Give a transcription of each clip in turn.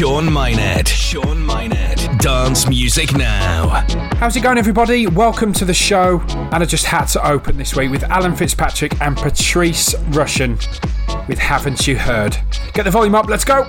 Shaun Mynett. Shaun Mynett. Dance music now. How's it going, everybody? Welcome to the show. And I just had to open this week with Alan Fitzpatrick and Patrice Rushen with Haven't You Heard? Get the volume up, let's go.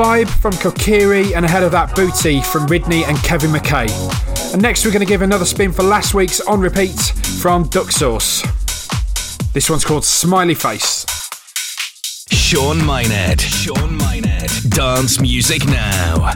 Vibe from Kokiri, and ahead of that, Booty from Ridney and Kevin McKay. And next, we're going to give another spin for last week's on repeat from Duck Sauce. This one's called Smiley Face. Shaun Mynett. Shaun Mynett. Dance music now.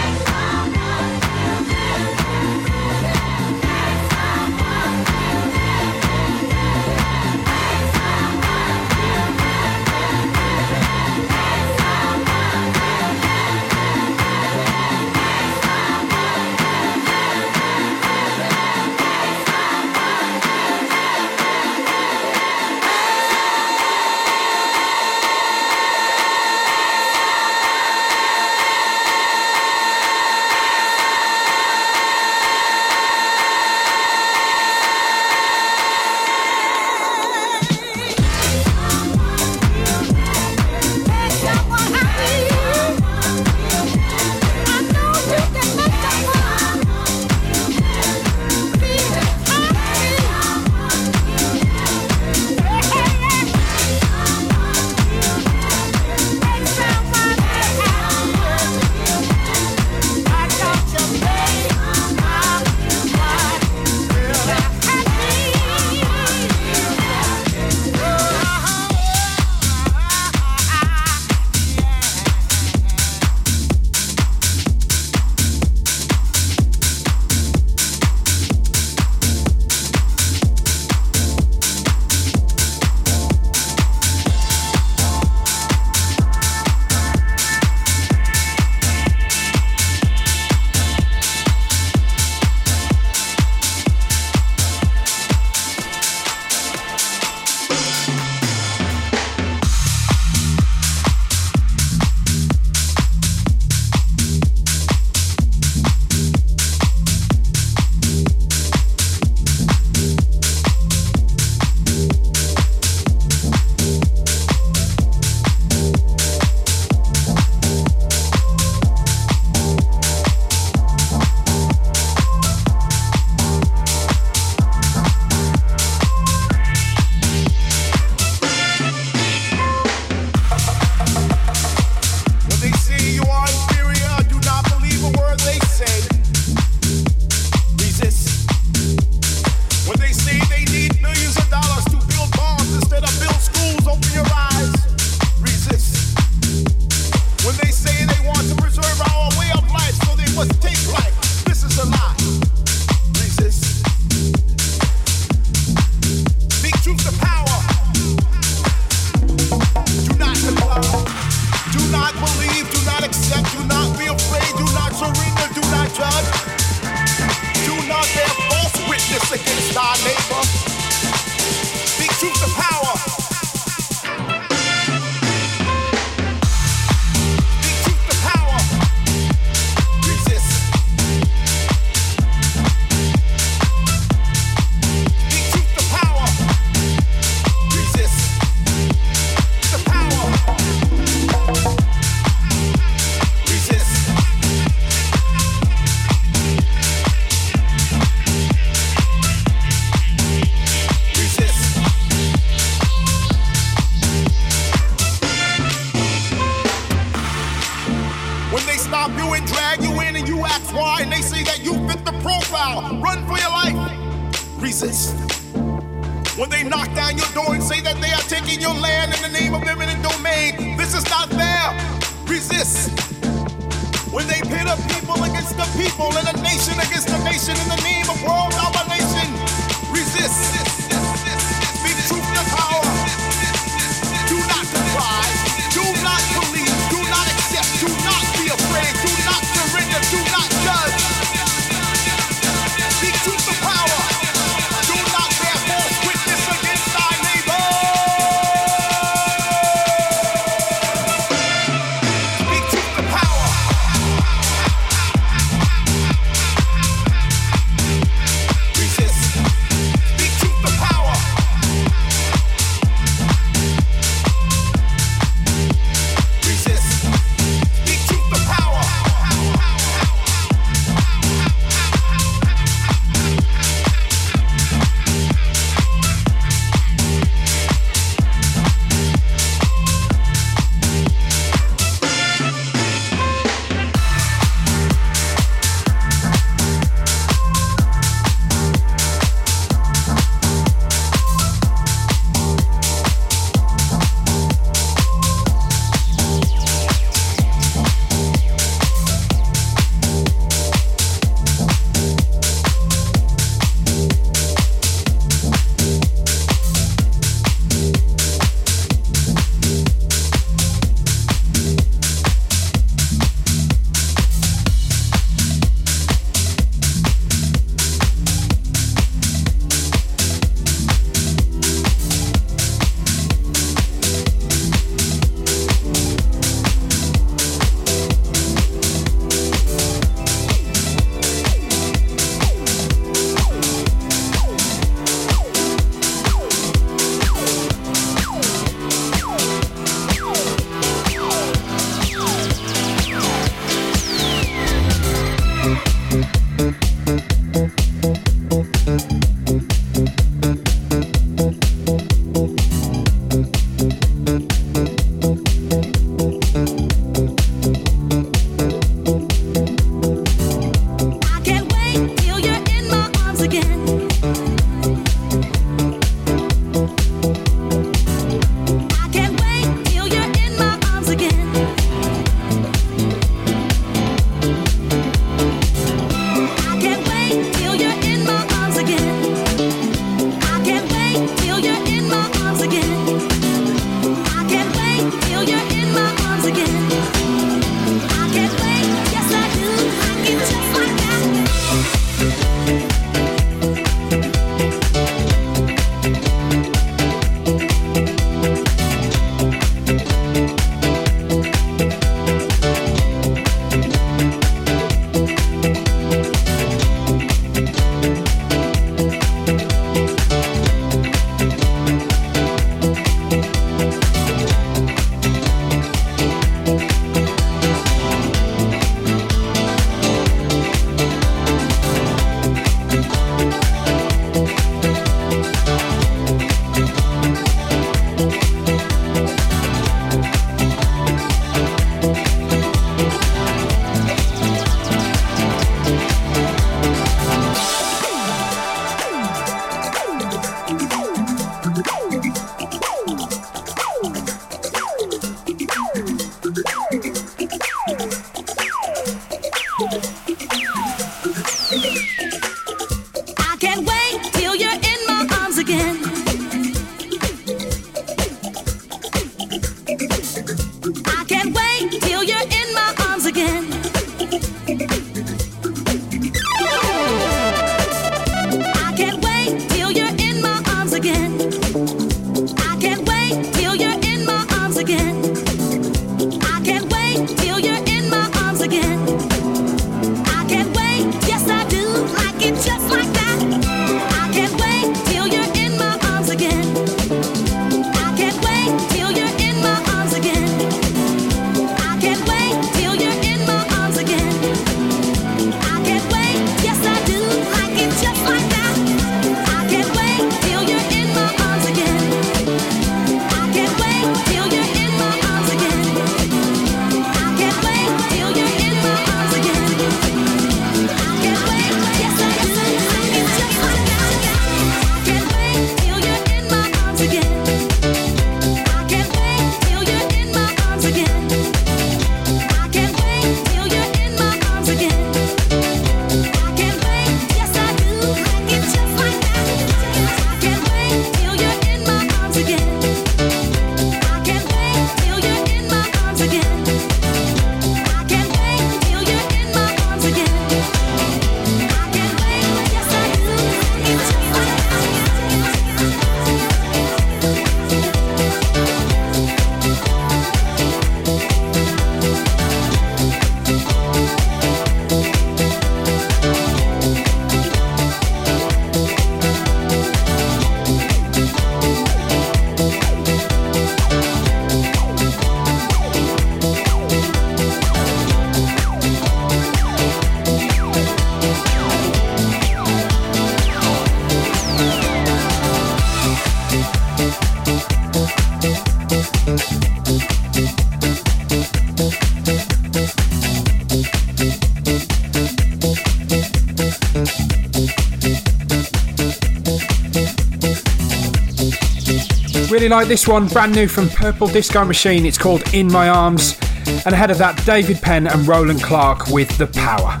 Really like this one, brand new from Purple Disco Machine. It's called In My Arms. And ahead of that, David Penn and Roland Clark with The Power.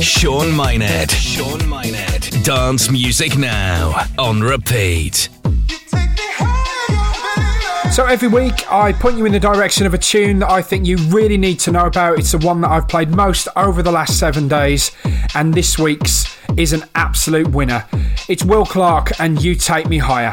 Shaun Mynett. Shaun Mynett. Dance music now on repeat. So every week I point you in the direction of a tune that I think you really need to know about. It's the one that I've played most over the last seven days, and this week's is an absolute winner. It's Will Clarke and You Take Me Higher.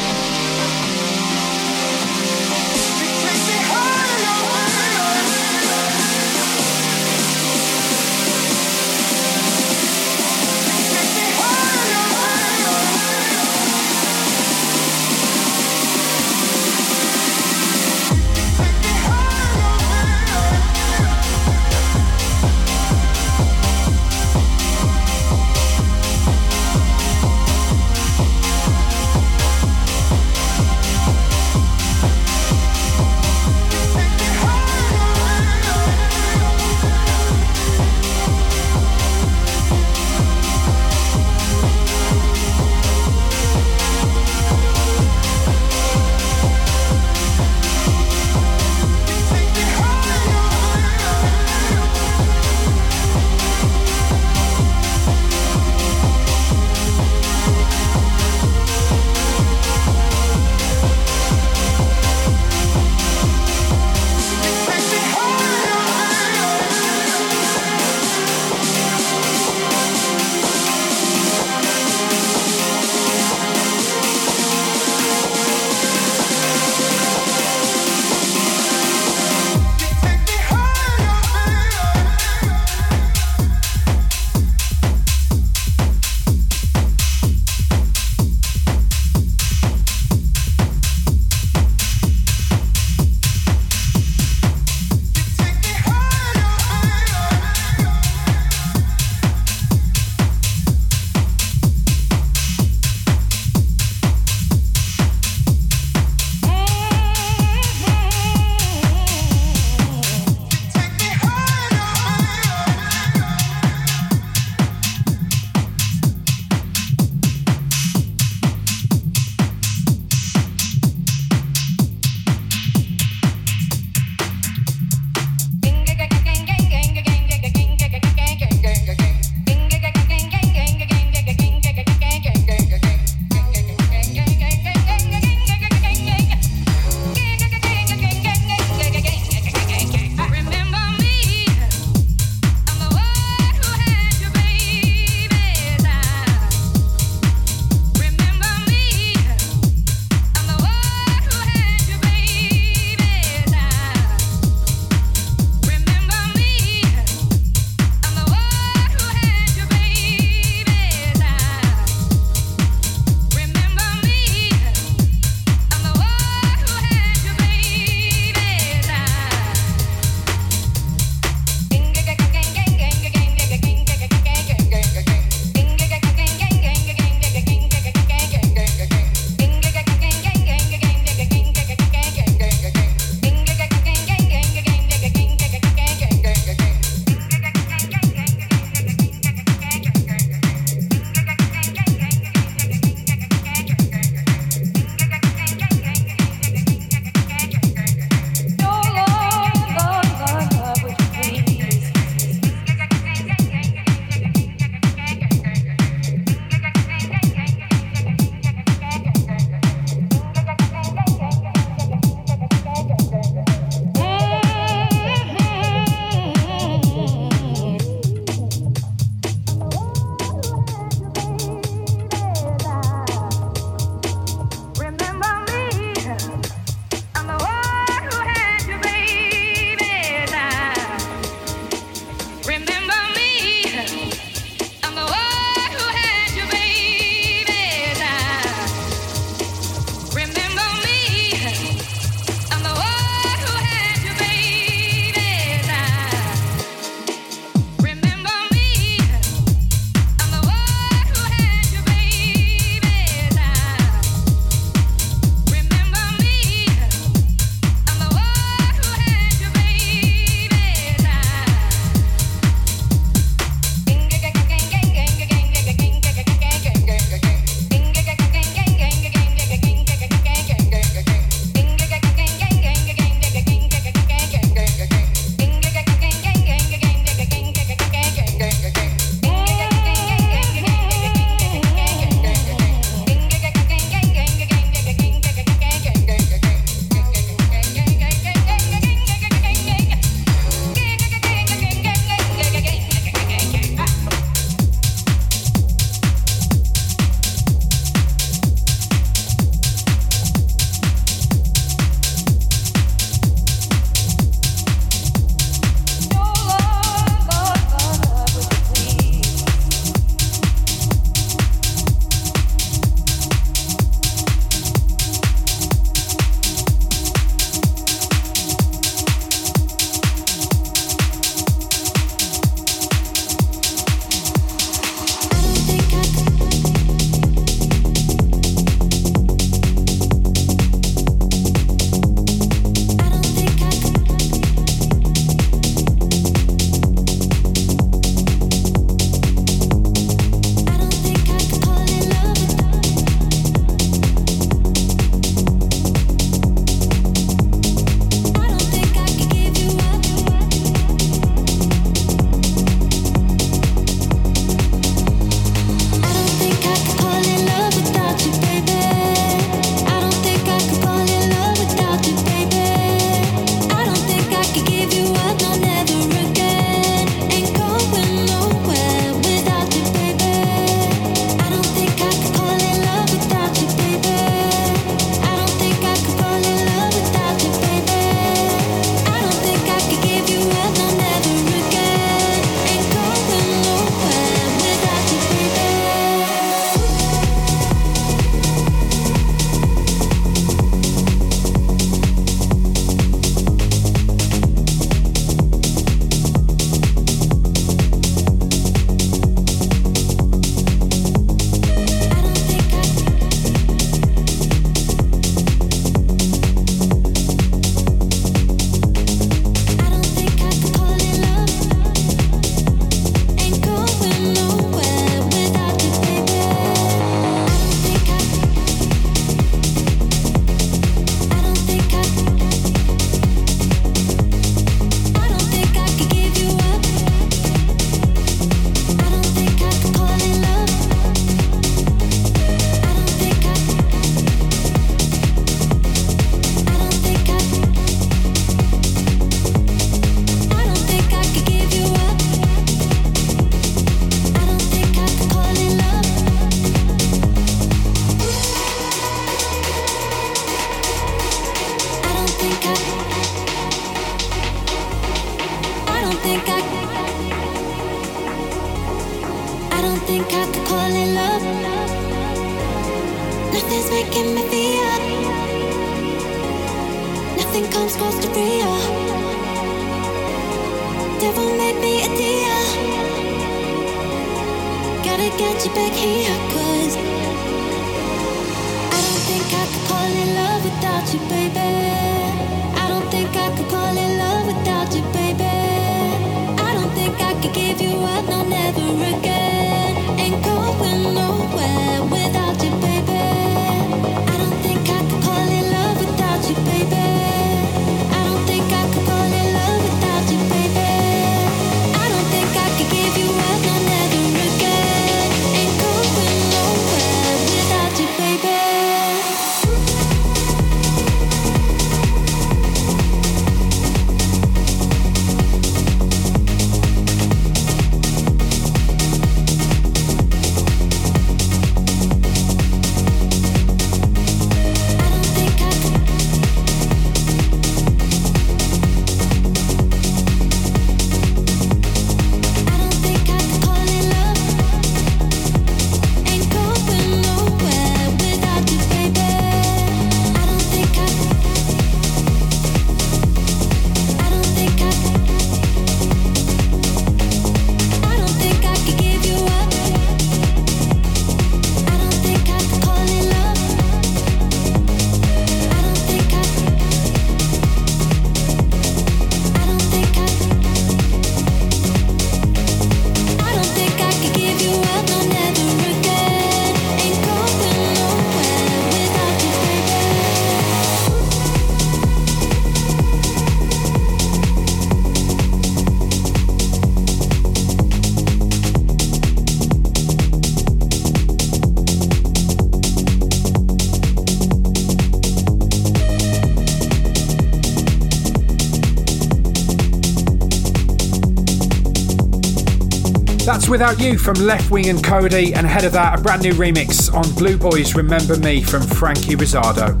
Without You from Leftwing and Kody, and ahead of that, a brand new remix on Blueboy's Remember Me from Frankie Rizardo.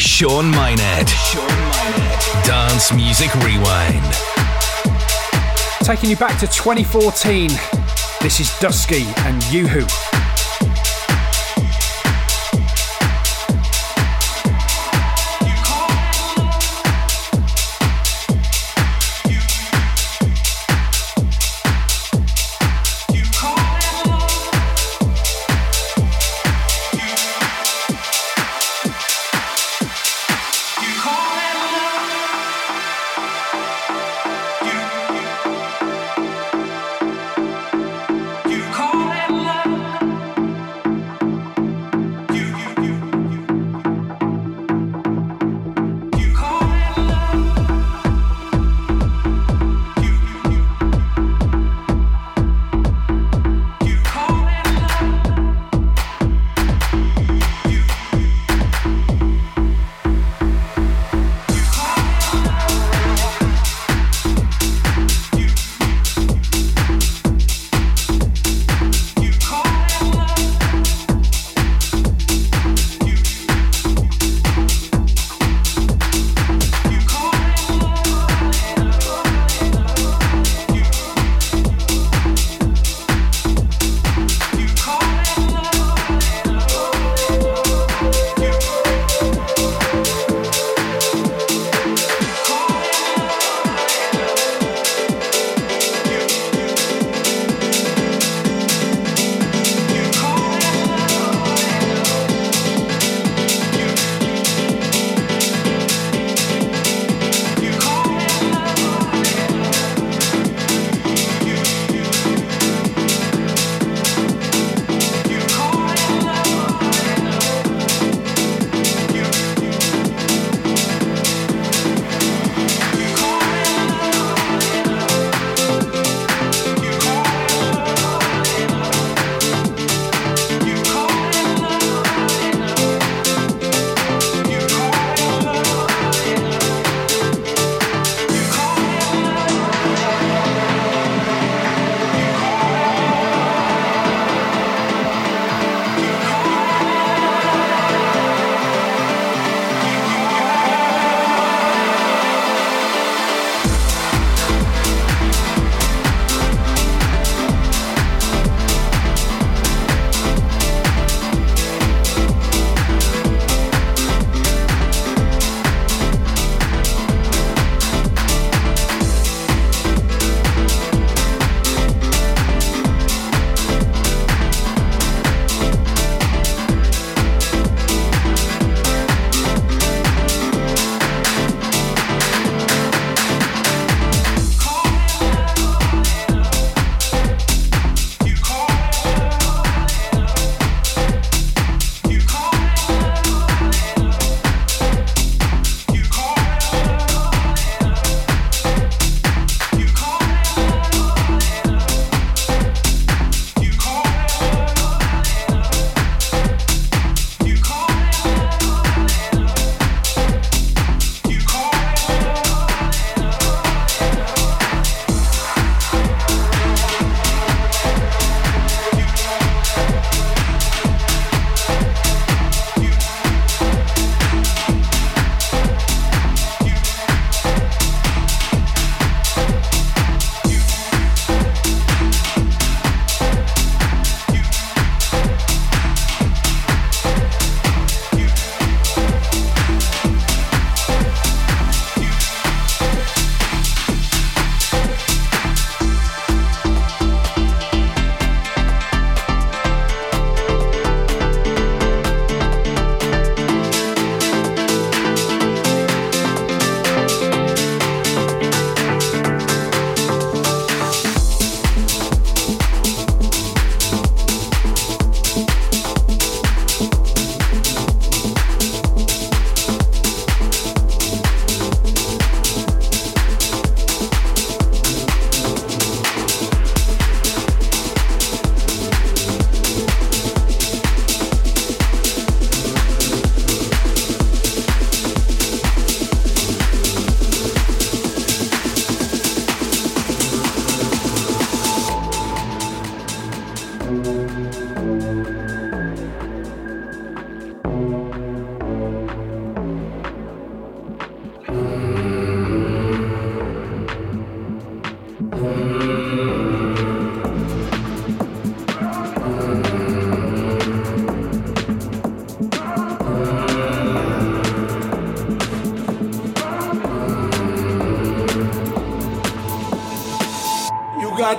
Shaun Mynett. Dance Music Rewind. Taking you back to 2014, this is Dusky and Yoo-Hoo.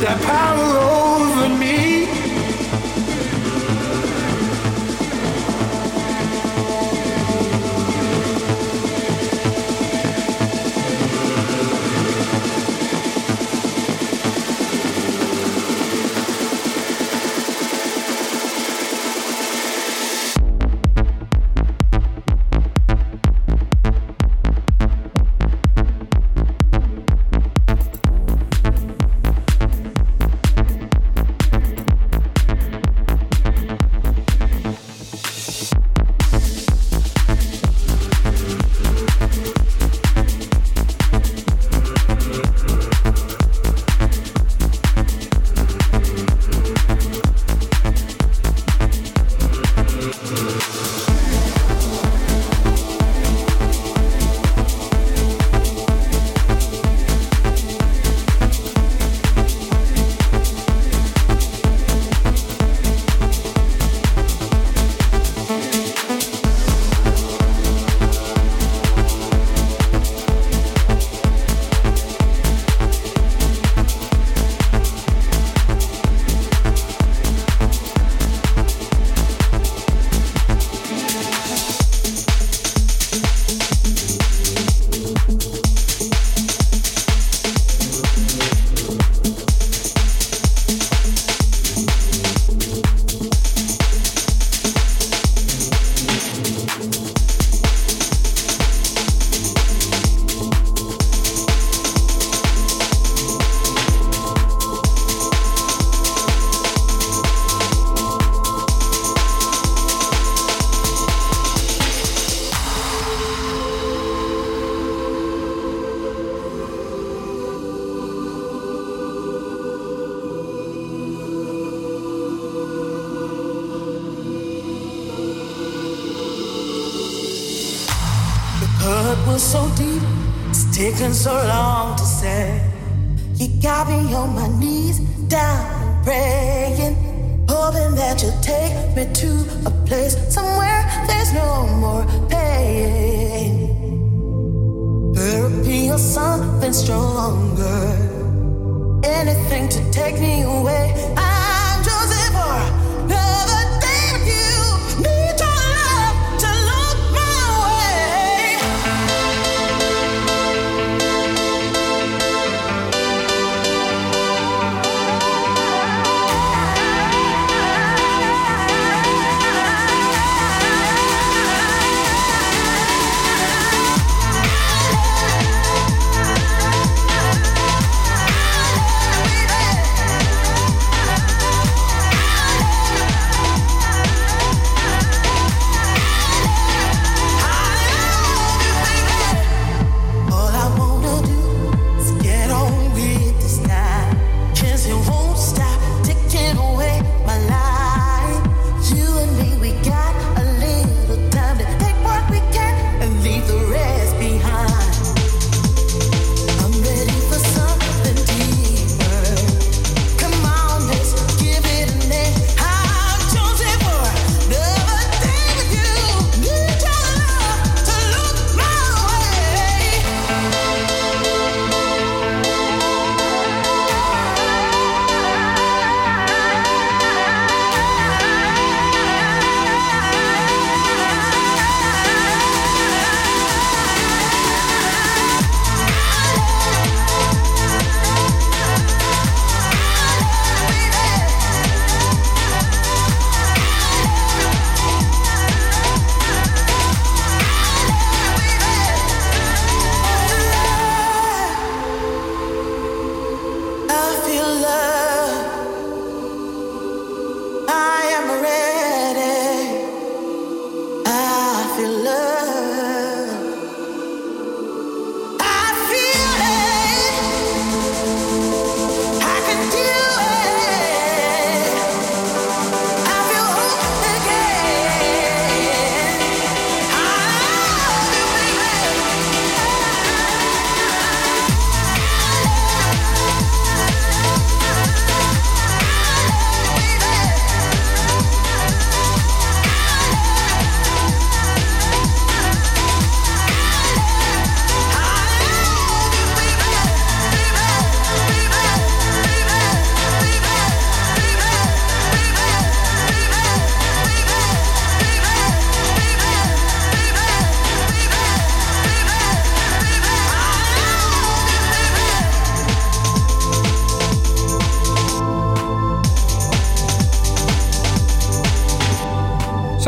that power oh, so long to say. You got me on my knees, down praying, hoping that you'll take me to a place somewhere there's no more pain. Therapy or something stronger, anything to take me away.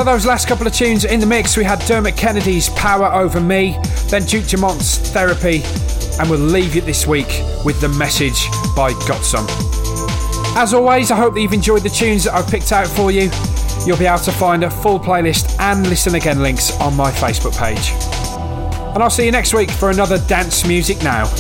So those last couple of tunes in the mix, we had Dermot Kennedy's Power Over Me, then Duke Dumont's Therapy, and we'll leave you this week with The Message by Got Some. As always, I hope that you've enjoyed the tunes that I've picked out for you. You'll be able to find a full playlist and listen again links on my Facebook page. And I'll see you next week for another Dance Music Now.